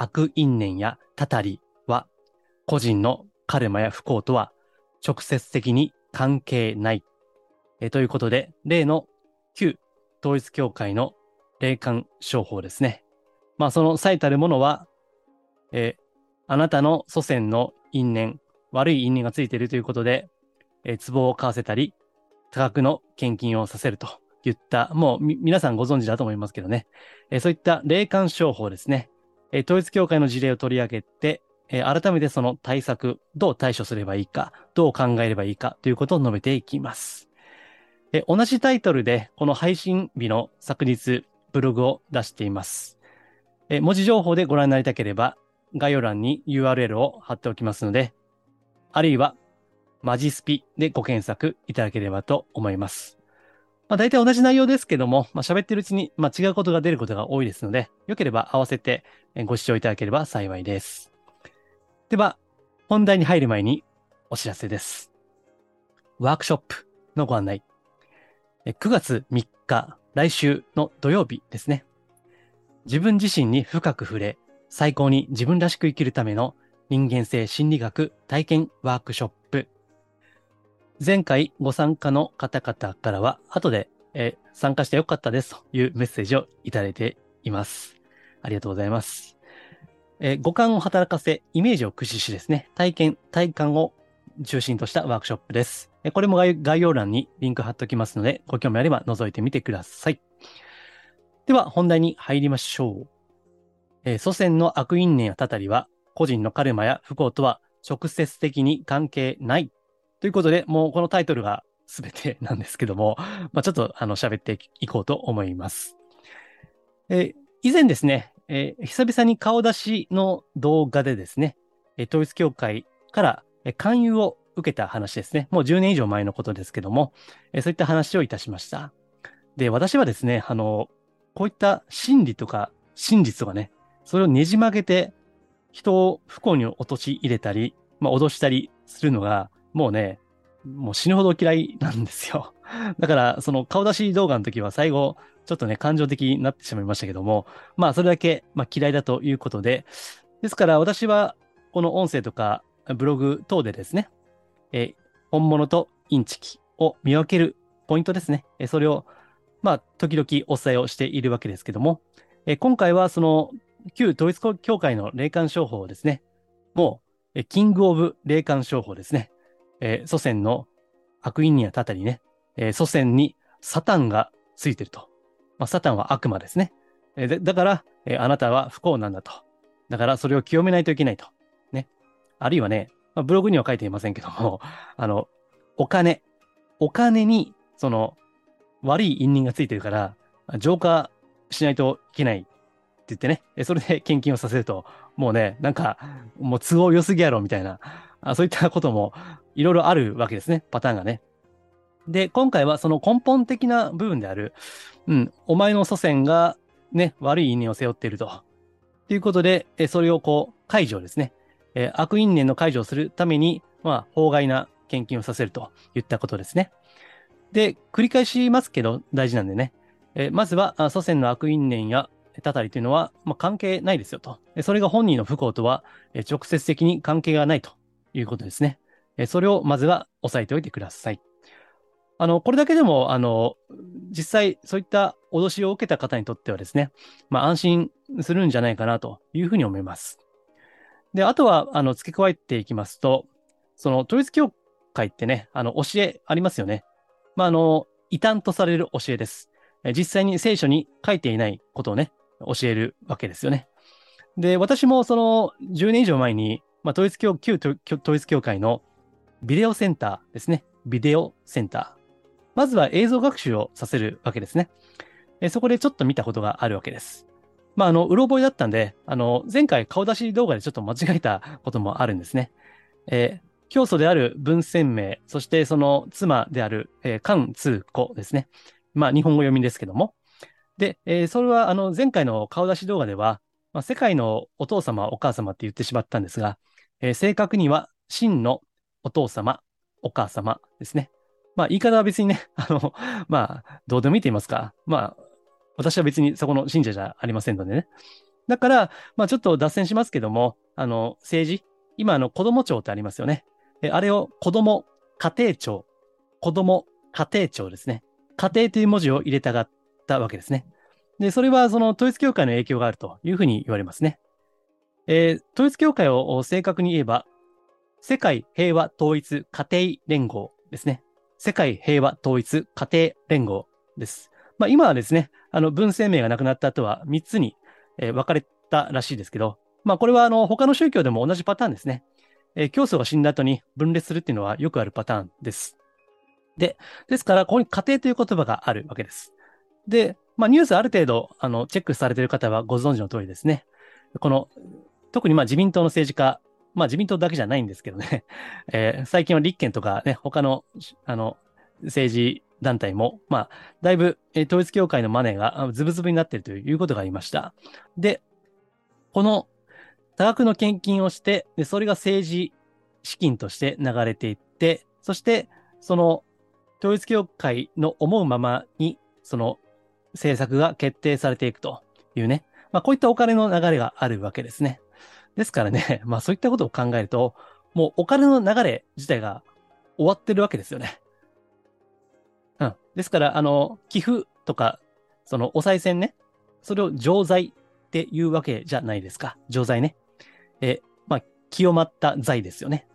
悪因縁やたたりは、個人のカルマや不幸とは直接的に関係ない。えということで、例の旧統一教会の霊感商法ですね。まあ、その最たるものは、えーあなたの祖先の因縁、悪い因縁がついているということで、えー壺を買わせたり、多額の献金をさせると言った、もう皆さんご存知だと思いますけどね。えーそういった霊感商法ですね。えー統一教会の事例を取り上げて、えー改めてその対策、どう対処すればいいか、どう考えればいいかということを述べていきます。えー同じタイトルで、この配信日の昨日、ブログを出しています。えー文字情報でご覧になりたければ、概要欄に URL を貼っておきますので、あるいは、マジスピでご検索いただければと思います。まあ、大体同じ内容ですけども、まあ、喋ってるうちに、まあ、違うことが出ることが多いですので、よければ合わせてご視聴いただければ幸いです。では、本題に入る前にお知らせです。ワークショップのご案内。9月3日、来週の土曜日ですね。自分自身に深く触れ、最高に自分らしく生きるための人間性心理学体験ワークショップ。前回ご参加の方々からは、後で、えー参加してよかったですというメッセージをいただいています。ありがとうございます。えー五感を働かせ、イメージを駆使しですね、体験、体感を中心としたワークショップです。えーこれも概要欄にリンク貼っておきますので、ご興味あれば覗いてみてください。では、本題に入りましょう。えー祖先の悪因縁やたたりは、個人のカルマや不幸とは直接的に関係ない。ということで、もうこのタイトルが全てなんですけども、まあ、ちょっとあの喋っていこうと思います。えー以前ですね、えー久々に顔出しの動画でですね、えー統一教会からえー勧誘を受けた話ですね。もう10年以上前のことですけども、えーそういった話をいたしました。で、私はですね、あの、こういった真理とか真実とかね、それをねじ曲げて人を不幸に陥れたり、まあ、脅したりするのが、もうね、もう死ぬほど嫌いなんですよ。だから、その顔出し動画の時は最後、ちょっとね、感情的になってしまいましたけども、まあ、それだけ、まあ、嫌いだということで、ですから私は、この音声とかブログ等でですね、え本物とインチキを見分けるポイントですね。えそれを、まあ、時々お伝えをしているわけですけども、え今回はその、旧統一教会の霊感商法をですね、もう、キングオブ霊感商法ですね。えー祖先の悪因にあたたりね、えー祖先にサタンがついてると。まあ、サタンは悪魔ですね。えーだから、えあなたは不幸なんだと。だからそれを清めないといけないと。ね。あるいはね、まあ、ブログには書いていませんけども、あの、お金。お金に、その、悪い因縁がついてるから、浄化しないといけないって言ってね、それで献金をさせると、もうね、なんか、もう都合良すぎやろみたいな、そういったこともいろいろあるわけですね、パターンがね。で、今回はその根本的な部分である、うん、お前の祖先がね、悪い因縁を背負っていると。ということで、えそれをこう、解除ですね。え悪因縁の解除をするために、まあ、法外な献金をさせるといったことですね。で、繰り返しますけど、大事なんでね。えまずは、祖先の悪因縁やたたりというのは、まあ、関係ないですよと。それが本人の不幸とは、え直接的に関係がないということですね。えそれをまずは押さえておいてください。あの、これだけでも、あの、実際そういった脅しを受けた方にとってはですね、まあ安心するんじゃないかなというふうに思います。で、あとは、あの、付け加えていきますと、その統一教会ってね、あの、教えありますよね。まあ、あの、異端とされる教えです。実際に聖書に書いていないことをね、教えるわけですよね。で、私もその10年以上前に、まあ、統一教、旧統一教会のビデオセンターですね。ビデオセンター。まずは映像学習をさせるわけですね。えそこでちょっと見たことがあるわけです。まあ、あの、うろ覚えだったんで、あの、前回顔出し動画でちょっと間違えたこともあるんですね。えー、教祖である文鮮明、そしてその妻である、えー、関通子ですね。まあ、日本語読みですけども。で、えー、それは、あの、前回の顔出し動画では、まあ、世界のお父様、お母様って言ってしまったんですが、えー、正確には、真のお父様、お母様ですね。まあ、言い方は別にね、あの、まあ、どうでもいいと言いますか。まあ、私は別にそこの信者じゃありませんのでね。だから、まあ、ちょっと脱線しますけども、あの、政治、今、あの、子供庁ってありますよね。あれを子供家庭庁、子供家庭庁ですね。家庭という文字を入れたがったわけですね。で、それはその統一教会の影響があるというふうに言われますね。えー、統一教会を正確に言えば、世界平和統一家庭連合ですね。世界平和統一家庭連合です。まあ今はですね、あの文鮮明が亡くなった後は3つに、え、分かれたらしいですけど、まあこれはあの他の宗教でも同じパターンですね。え、教祖が死んだ後に分裂するっていうのはよくあるパターンです。で、ですから、ここに家庭という言葉があるわけです。で、まあ、ニュースある程度、あの、チェックされている方はご存知の通りですね。この、特にまあ自民党の政治家、まあ自民党だけじゃないんですけどね、えー、最近は立憲とかね、他の、あの、政治団体も、まあ、だいぶ、えー、統一教会のマネーがズブズブになっているということがありました。で、この多額の献金をして、でそれが政治資金として流れていって、そして、その統一教会の思うままに、その政策が決定されていくというね、まあ、こういったお金の流れがあるわけですね。ですからね、まあそういったことを考えると、もうお金の流れ自体が終わってるわけですよね。うん。ですから、あの、寄付とか、そのお賽銭ね、それを錠剤っていうわけじゃないですか。錠剤ね。え、まあ、清まった財ですよね。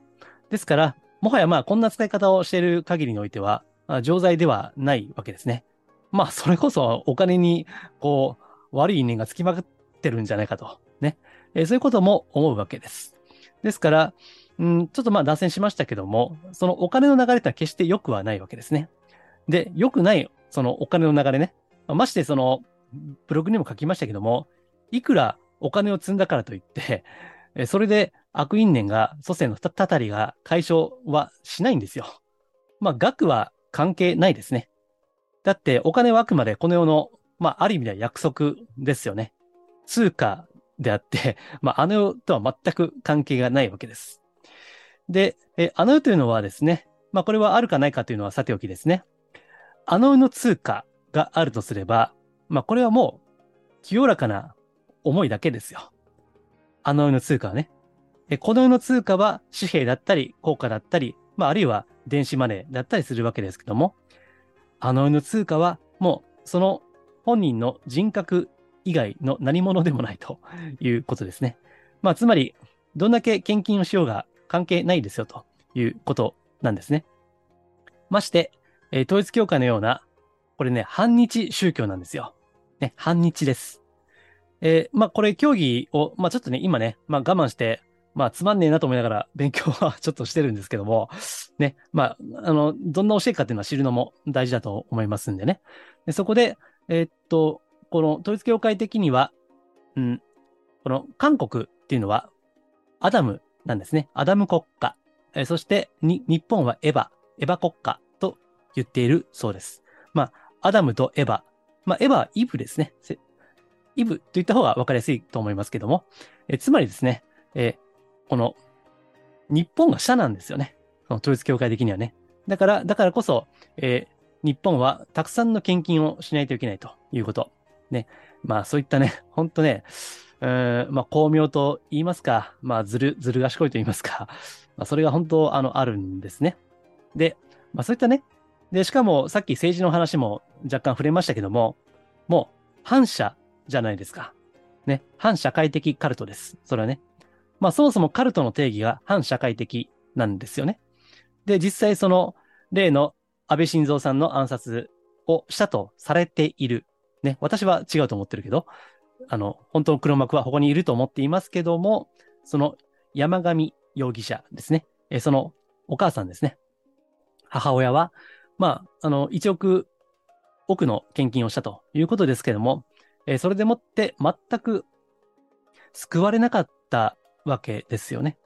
ですから、もはやまあ、こんな使い方をしている限りにおいては、まあ、錠剤ではないわけですね。まあ、それこそお金に、こう、悪い因縁がつきまくってるんじゃないかと。ね。えそういうことも思うわけです。ですから、うん、ちょっとまあ脱線しましたけども、そのお金の流れってのは決して良くはないわけですね。で、良くない、そのお金の流れね。ましてその、ブログにも書きましたけども、いくらお金を積んだからといって、それで悪因縁が、祖先のたたりが解消はしないんですよ。まあ、額は関係ないですね。だって、お金はあくまでこの世の、まあ、ある意味では約束ですよね。通貨であって、まあ、あの世とは全く関係がないわけです。で、えあの世というのはですね、まあ、これはあるかないかというのはさておきですね。あの世の通貨があるとすれば、まあ、これはもう、清らかな思いだけですよ。あの世の通貨はね。この世の通貨は紙幣だったり、硬貨だったり、まあ、あるいは電子マネーだったりするわけですけども、あの世の通貨はもうその本人の人格以外の何者でもないということですね。まあ、つまり、どんだけ献金をしようが関係ないですよということなんですね。まして、えー、統一教会のような、これね、反日宗教なんですよ。ね、反日です。えー、まあこれ競技を、まあちょっとね、今ね、まあ我慢して、まあつまんねえなと思いながら勉強は ちょっとしてるんですけども、ね、まあ、あの、どんな教えかっていうのは知るのも大事だと思いますんでね。でそこで、えー、っと、この統一教会的には、うん、この韓国っていうのは、アダムなんですね。アダム国家。え、そしてに、日本はエヴァ、エヴァ国家と言っているそうです。まあ、アダムとエヴァ。まあ、エヴァはイブですね。イブと言った方が分かりやすいと思いますけども、えつまりですね、えこの、日本が下なんですよね。その統一教会的にはね。だから、だからこそ、えー、日本はたくさんの献金をしないといけないということ。ね。まあそういったね、ほんとね、うん、まあ巧妙と言いますか、まあずる、ずる賢いと言いますか、まあそれが本当、あの、あるんですね。で、まあそういったね、で、しかもさっき政治の話も若干触れましたけども、もう反社じゃないですか。ね。反社会的カルトです。それはね。まあそもそもカルトの定義が反社会的なんですよね。で、実際その例の安倍晋三さんの暗殺をしたとされている。ね。私は違うと思ってるけど、あの、本当の黒幕はここにいると思っていますけども、その山上容疑者ですね。えそのお母さんですね。母親は、まあ、あの、1億億の献金をしたということですけども、え、それでもって全く救われなかったわけですよね。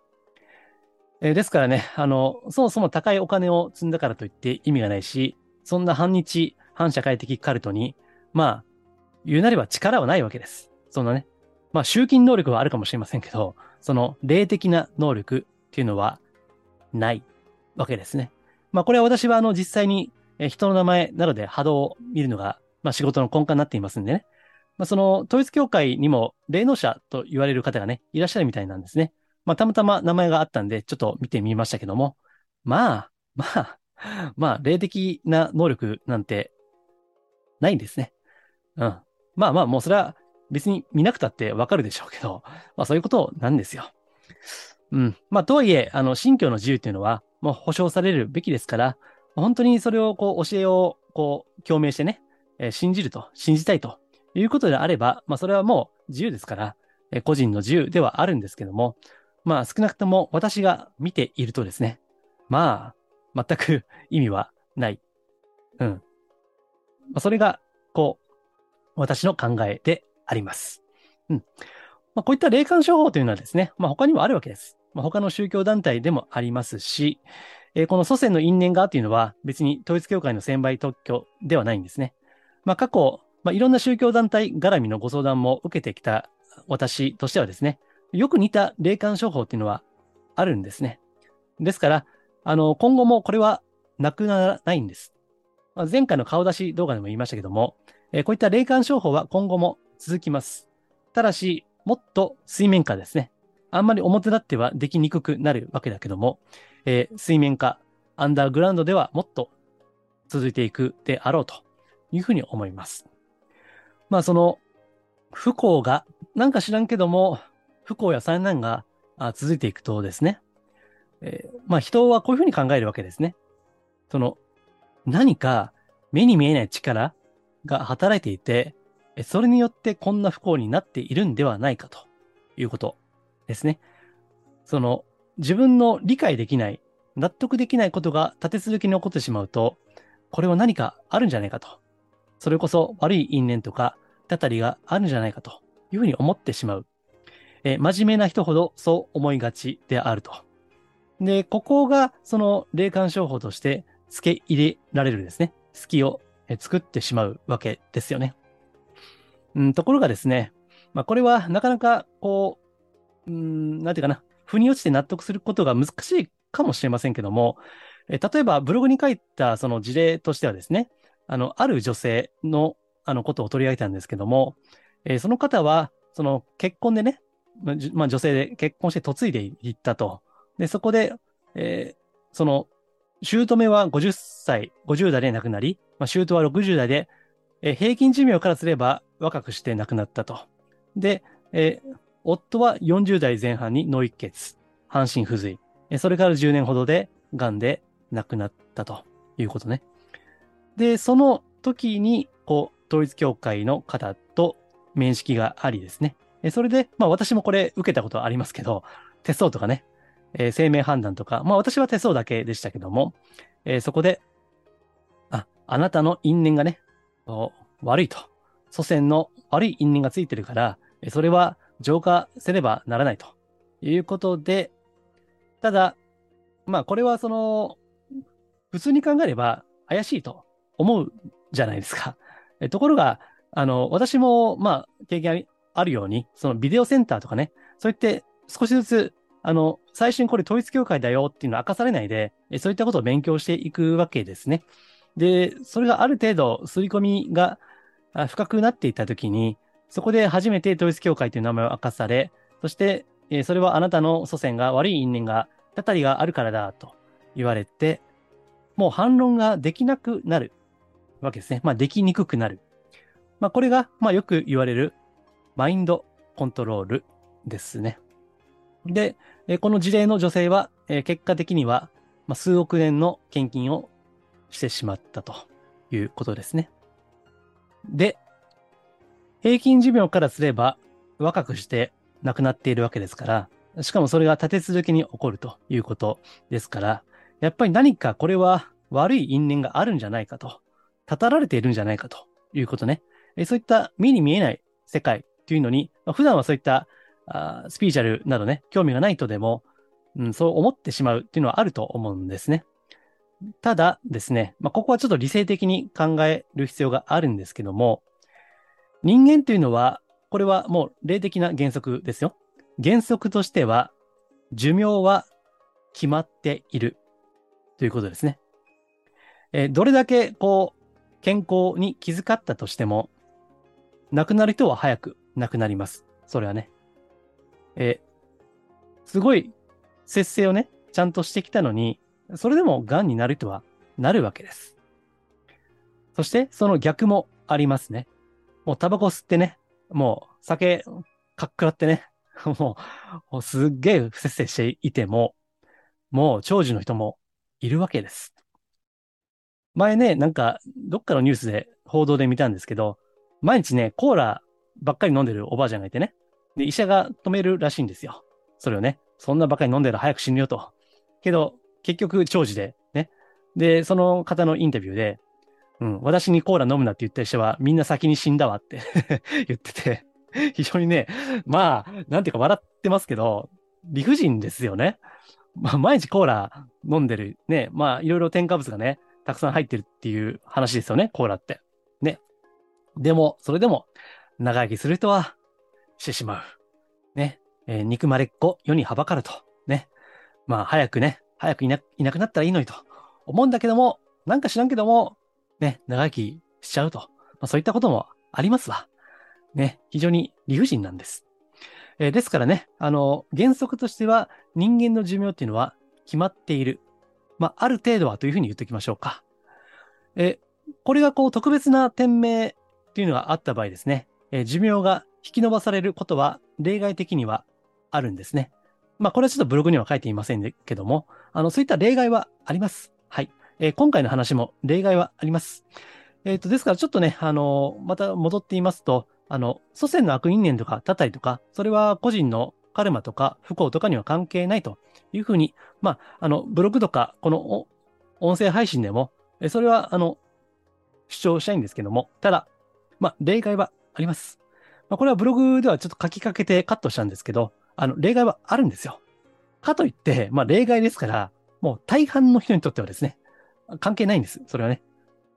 え、ですからね、あの、そもそも高いお金を積んだからといって意味がないし、そんな反日、反社会的カルトに、まあ、言うなれば力はないわけです。そのね、まあ、集金能力はあるかもしれませんけど、その霊的な能力っていうのはないわけですね。まあ、これは私はあの実際に人の名前などで波動を見るのが、まあ、仕事の根幹になっていますんでね。まあ、その統一教会にも霊能者と言われる方がね、いらっしゃるみたいなんですね。まあ、たまたま名前があったんで、ちょっと見てみましたけども、まあ、まあ、まあ、霊的な能力なんてないんですね。うん。まあまあ、もうそれは別に見なくたってわかるでしょうけど、まあそういうことなんですよ。うん。まあとはいえ、あの、信教の自由っていうのは、もう保障されるべきですから、本当にそれをこう教えをこう共鳴してね、えー、信じると、信じたいということであれば、まあそれはもう自由ですから、えー、個人の自由ではあるんですけども、まあ少なくとも私が見ているとですね、まあ全く意味はない。うん。まあ、それが、こう、私の考えであります。うん。まあ、こういった霊感商法というのはですね、まあ、他にもあるわけです。まあ、他の宗教団体でもありますし、えー、この祖先の因縁がというのは別に統一教会の専売特許ではないんですね。まあ、過去、まあ、いろんな宗教団体絡みのご相談も受けてきた私としてはですね、よく似た霊感商法っていうのはあるんですね。ですから、あの、今後もこれはなくならないんです。まあ、前回の顔出し動画でも言いましたけども、えー、こういった霊感商法は今後も続きます。ただし、もっと水面下ですね。あんまり表立ってはできにくくなるわけだけども、えー、水面下、アンダーグラウンドではもっと続いていくであろうというふうに思います。まあその不幸が、なんか知らんけども、不幸や災難が続いていくとですね、えー、まあ人はこういうふうに考えるわけですね。その何か目に見えない力が働いていて、それによってこんな不幸になっているんではないかということですね。その自分の理解できない、納得できないことが立て続けに起こってしまうと、これは何かあるんじゃないかと。それこそ悪い因縁とか、たたりがあるんじゃないかというふうに思ってしまう。え真面目な人ほどそう思いがちであると。で、ここがその霊感商法として付け入れられるですね。隙を作ってしまうわけですよね。うん、ところがですね、まあ、これはなかなか、こう、うん、なんていうかな、腑に落ちて納得することが難しいかもしれませんけども、え例えばブログに書いたその事例としてはですね、あの、ある女性のあのことを取り上げたんですけども、えー、その方は、その結婚でね、まあ、女性で結婚して嫁いでいったと。で、そこで、えー、その、姑は50歳、50代で亡くなり、まあ、姑は60代で、え、平均寿命からすれば若くして亡くなったと。で、え、夫は40代前半に脳一血、半身不随、えそれから10年ほどで癌で亡くなったということね。で、その時に、こう、統一教会の方と面識がありですね。えそれで、まあ私もこれ受けたことありますけど、手相とかね、えー、生命判断とか、まあ私は手相だけでしたけども、えー、そこで、あ、あなたの因縁がね、悪いと。祖先の悪い因縁がついてるから、それは浄化せねばならないということで、ただ、まあこれはその、普通に考えれば怪しいと思うじゃないですか。ところが、あの、私も、まあ、経験あるように、そのビデオセンターとかね、そういって少しずつ、あの、最初にこれ統一教会だよっていうのは明かされないで、そういったことを勉強していくわけですね。で、それがある程度、刷り込みが深くなっていったときに、そこで初めて統一教会という名前を明かされ、そして、それはあなたの祖先が悪い因縁が、たたりがあるからだと言われて、もう反論ができなくなるわけですね。まあ、できにくくなる。まあ、これが、まあ、よく言われるマインドコントロールですね。で、この事例の女性は、結果的には、ま、数億年の献金をしてしまったということですね。で、平均寿命からすれば若くして亡くなっているわけですから、しかもそれが立て続けに起こるということですから、やっぱり何かこれは悪い因縁があるんじゃないかと、たたられているんじゃないかということね。そういった目に見えない世界というのに、普段はそういったあスピーチャルなどね、興味がない人でも、うん、そう思ってしまうっていうのはあると思うんですね。ただですね、まあ、ここはちょっと理性的に考える必要があるんですけども、人間というのは、これはもう霊的な原則ですよ。原則としては、寿命は決まっているということですね。えー、どれだけこう、健康に気遣ったとしても、亡くなる人は早く亡くなります。それはね。え、すごい節制をね、ちゃんとしてきたのに、それでも癌になる人はなるわけです。そして、その逆もありますね。もうタバコ吸ってね、もう酒かっくらってね、もう、もうすっげえ不節制していても、もう長寿の人もいるわけです。前ね、なんか、どっかのニュースで報道で見たんですけど、毎日ね、コーラばっかり飲んでるおばあちゃんがいてね。で、医者が止めるらしいんですよ。それをね、そんなばっかり飲んでる早く死ぬよと。けど、結局長寿で、ね。で、その方のインタビューで、うん、私にコーラ飲むなって言った人はみんな先に死んだわって 言ってて、非常にね、まあ、なんていうか笑ってますけど、理不尽ですよね。まあ、毎日コーラ飲んでる。ね、まあ、いろいろ添加物がね、たくさん入ってるっていう話ですよね、コーラって。ね。でも、それでも、長生きする人はしてしまう。ね。えー、憎まれっ子、世にはばかると。ね。まあ、早くね、早くいないなくなったらいいのにと思うんだけども、なんか知らんけども、ね、長生きしちゃうと。まあ、そういったこともありますわ。ね、非常に理不尽なんです。えー、ですからね、あの、原則としては人間の寿命っていうのは決まっている。まあ、ある程度はというふうに言っておきましょうか。え、これがこう特別な店名っていうのがあった場合ですね、え、寿命が引き延ばされることは例外的にはあるんですね。まあ、これはちょっとブログには書いていませんけども、あの、そういった例外はあります。はい。えー、今回の話も例外はあります。えっ、ー、と、ですからちょっとね、あの、また戻って言いますと、あの、祖先の悪因縁とか、たたりとか、それは個人のカルマとか不幸とかには関係ないというふうに、まあ、あの、ブログとか、この音声配信でも、それは、あの、主張したいんですけども、ただ、まあ、例外はあります。まあ、これはブログではちょっと書きかけてカットしたんですけど、あの、例外はあるんですよ。かといって、まあ、例外ですから、もう大半の人にとってはですね、関係ないんです。それはね。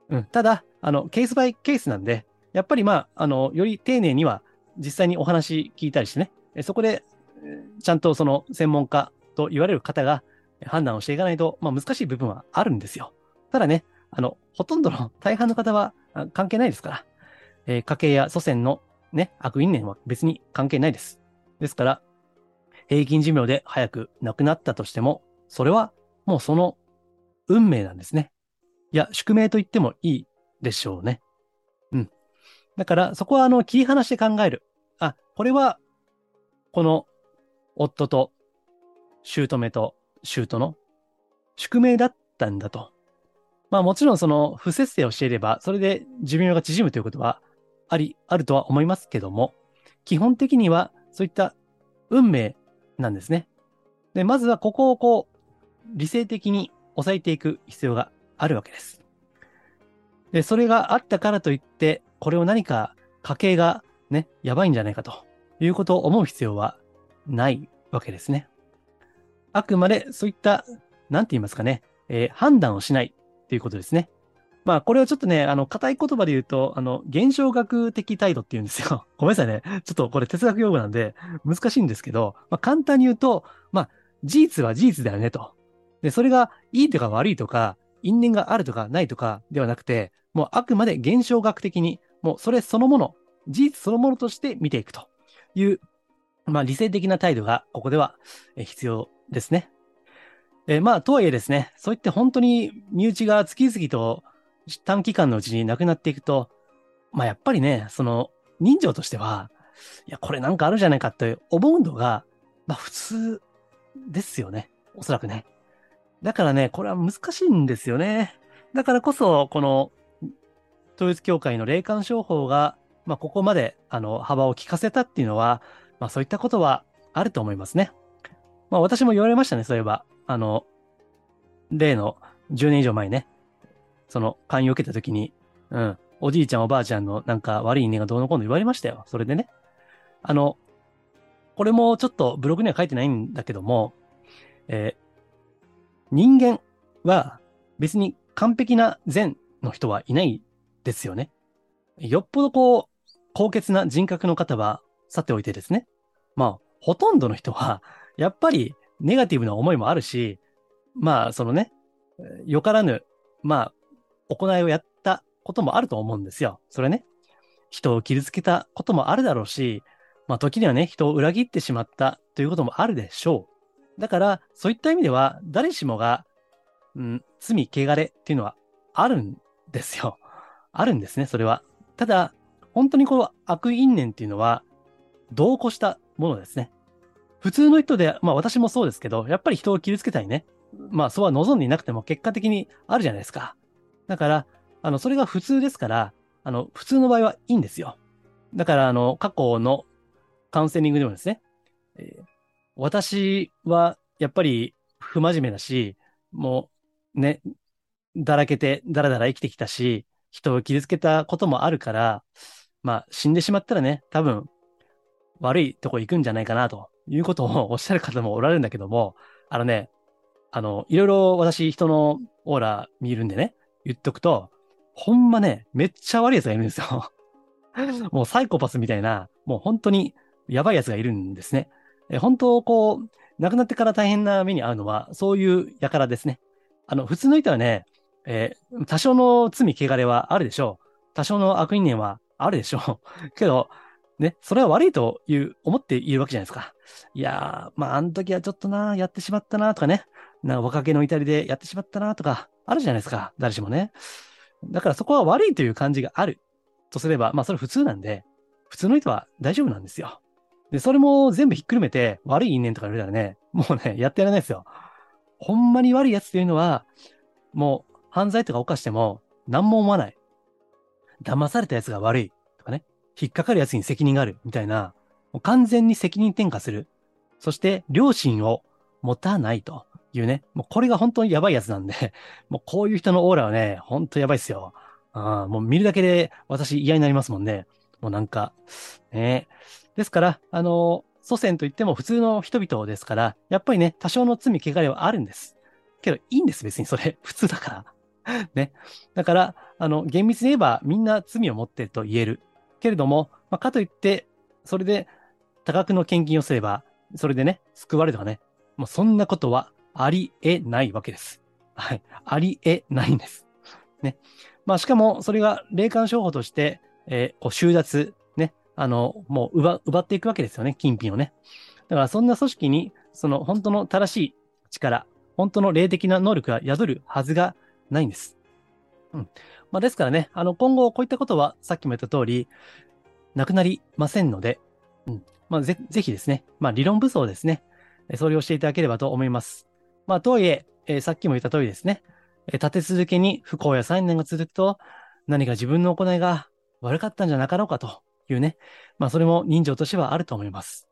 うん。ただ、あの、ケースバイケースなんで、やっぱりまあ、あの、より丁寧には実際にお話聞いたりしてね、そこで、ちゃんとその専門家と言われる方が判断をしていかないと、まあ難しい部分はあるんですよ。ただね、あの、ほとんどの大半の方は関係ないですから、えー、家計や祖先のね、悪因縁は別に関係ないです。ですから、平均寿命で早く亡くなったとしても、それはもうその運命なんですね。いや、宿命と言ってもいいでしょうね。うん。だから、そこはあの、切り離して考える。あ、これは、この夫と姑と姑の宿命だったんだと。まあもちろんその不節制をしていれば、それで寿命が縮むということはあり、あるとは思いますけども、基本的にはそういった運命なんですね。で、まずはここをこう、理性的に抑えていく必要があるわけです。で、それがあったからといって、これを何か家計がね、やばいんじゃないかということを思う必要はないわけですね。あくまでそういった、なんて言いますかね、えー、判断をしないということですね。まあ、これはちょっとね、あの、硬い言葉で言うと、あの、現象学的態度って言うんですよ。ごめんなさいね。ちょっとこれ哲学用語なんで難しいんですけど、まあ、簡単に言うと、まあ、事実は事実だよねと。で、それがいいとか悪いとか、因縁があるとかないとかではなくて、もうあくまで現象学的に、もうそれそのもの、事実そのものとして見ていくという、まあ理性的な態度がここでは必要ですね。えまあ、とはいえですね、そういって本当に身内が次々と短期間のうちに亡くなっていくと、まあやっぱりね、その人情としては、いや、これなんかあるじゃないかって思うのが、まあ普通ですよね。おそらくね。だからね、これは難しいんですよね。だからこそ、この、統一教会の霊感商法が、まあ、ここまで、あの、幅を利かせたっていうのは、まあ、そういったことはあると思いますね。まあ、私も言われましたね、そういえば。あの、例の10年以上前ね、その、勧誘を受けた時に、うん、おじいちゃんおばあちゃんのなんか悪い因縁がどうのこうの言われましたよ。それでね。あの、これもちょっとブログには書いてないんだけども、えー、人間は別に完璧な善の人はいないですよね。よっぽどこう、高潔な人格の方はさておいてですね。まあ、ほとんどの人は、やっぱりネガティブな思いもあるし、まあ、そのね、よからぬ、まあ、行いをやったこともあると思うんですよ。それね。人を傷つけたこともあるだろうし、まあ時にはね、人を裏切ってしまったということもあるでしょう。だから、そういった意味では、誰しもが、うん、罪、汚れっていうのはあるんですよ。あるんですね、それは。ただ、本当にこの悪因縁っていうのは、同行したものですね。普通の人で、まあ私もそうですけど、やっぱり人を傷つけたいね。まあそうは望んでいなくても結果的にあるじゃないですか。だから、あの、それが普通ですから、あの、普通の場合はいいんですよ。だから、あの、過去のカウンセリングでもですね、えー、私はやっぱり不真面目だし、もうね、だらけてだらだら生きてきたし、人を傷つけたこともあるから、まあ死んでしまったらね、多分悪いとこ行くんじゃないかなということをおっしゃる方もおられるんだけども、あのね、あの、いろいろ私人のオーラ見るんでね、言っとくと、ほんまね、めっちゃ悪い奴がいるんですよ。もうサイコパスみたいな、もう本当にやばい奴がいるんですね。え本当、こう、亡くなってから大変な目に遭うのは、そういう輩ですね。あの、普通の人はね、えー、多少の罪、汚れはあるでしょう。多少の悪因縁はあるでしょう。けど、ね、それは悪いという、思っているわけじゃないですか。いやー、まあ、あの時はちょっとな、やってしまったな、とかね。なんか若気の至りでやってしまったな、とか、あるじゃないですか。誰しもね。だからそこは悪いという感じがあるとすれば、まあそれ普通なんで、普通の人は大丈夫なんですよ。で、それも全部ひっくるめて悪い因縁とか言われたらね、もうね、やってやらないですよ。ほんまに悪いやつっていうのは、もう犯罪とか犯しても何も思わない。騙されたやつが悪いとかね、引っかかるやつに責任があるみたいな、もう完全に責任転嫁する。そして良心を持たないと。いうね、もうこれが本当にやばいやつなんで、もうこういう人のオーラはね、本当やばいっすよ。あもう見るだけで私嫌になりますもんね。もうなんか、ね。ですから、あの、祖先といっても普通の人々ですから、やっぱりね、多少の罪、汚れはあるんです。けど、いいんです、別にそれ。普通だから。ね。だから、あの、厳密に言えばみんな罪を持ってると言える。けれども、まあ、かといって、それで多額の献金をすれば、それでね、救われるとかね、もうそんなことはありえないわけです。はい。ありえないんです。ね。まあ、しかも、それが霊感商法として、えー、こう収奪、ね。あの、もう奪、奪っていくわけですよね。金品をね。だから、そんな組織に、その、本当の正しい力、本当の霊的な能力が宿るはずがないんです。うん。まあ、ですからね、あの、今後、こういったことは、さっきも言った通り、なくなりませんので、うん。まあ、ぜ、ぜひですね、まあ、理論武装ですね。それをしていただければと思います。まあ、とはいえ、えー、さっきも言った通りですね、えー、立て続けに不幸や災難が続くと、何か自分の行いが悪かったんじゃなかろうかというね、まあ、それも人情としてはあると思います。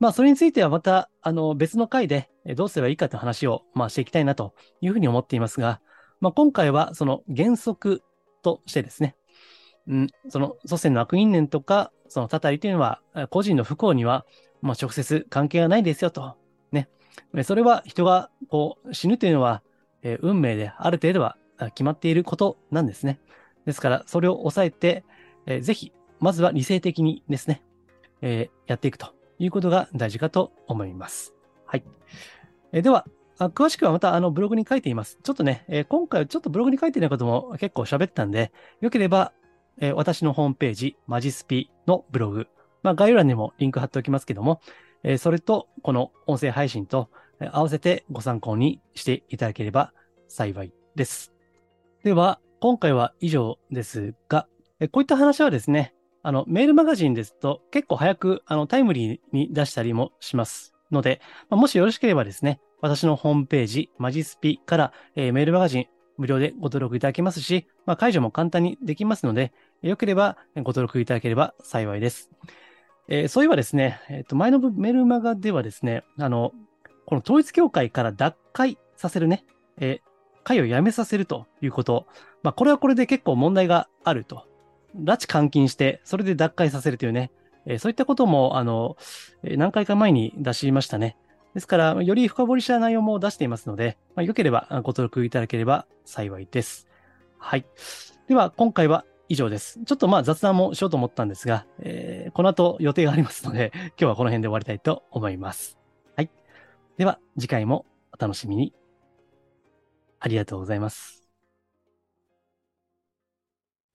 まあ、それについてはまた、あの、別の回でどうすればいいかという話を、まあ、していきたいなというふうに思っていますが、まあ、今回はその原則としてですね、うん、その祖先の悪因縁とか、そのたたりというのは、個人の不幸には、まあ、直接関係がないですよとそれは人がこう死ぬというのは、え、運命である程度は決まっていることなんですね。ですから、それを抑えて、えー、ぜひ、まずは理性的にですね、えー、やっていくということが大事かと思います。はい。えー、では、詳しくはまたあのブログに書いています。ちょっとね、えー、今回はちょっとブログに書いてないことも結構喋ったんで、よければ、え、私のホームページ、マジスピのブログ、まあ、概要欄にもリンク貼っておきますけども、えそれと、この音声配信と合わせてご参考にしていただければ幸いです。では、今回は以上ですが、えこういった話はですね、あの、メールマガジンですと結構早くあのタイムリーに出したりもしますので、まあもしよろしければですね、私のホームページ、マジスピから、えー、メールマガジン無料でご登録いただけますし、まあ、解除も簡単にできますので、よければご登録いただければ幸いです。えー、そういえばですね、えっ、ー、と、前のメルマガではですね、あの、この統一教会から脱会させるね、えー、会をやめさせるということ、まあ、これはこれで結構問題があると拉致監禁して、それで脱会させるというね、えー、そういったことも、あの、何回か前に出しましたね。ですから、より深掘りした内容も出していますので、まあ、よければご登録いただければ幸いです。はい。では、今回は以上です。ちょっとまあ雑談もしようと思ったんですが、えー、この後予定がありますので、今日はこの辺で終わりたいと思います。はい。では、次回もお楽しみに。ありがとうございます。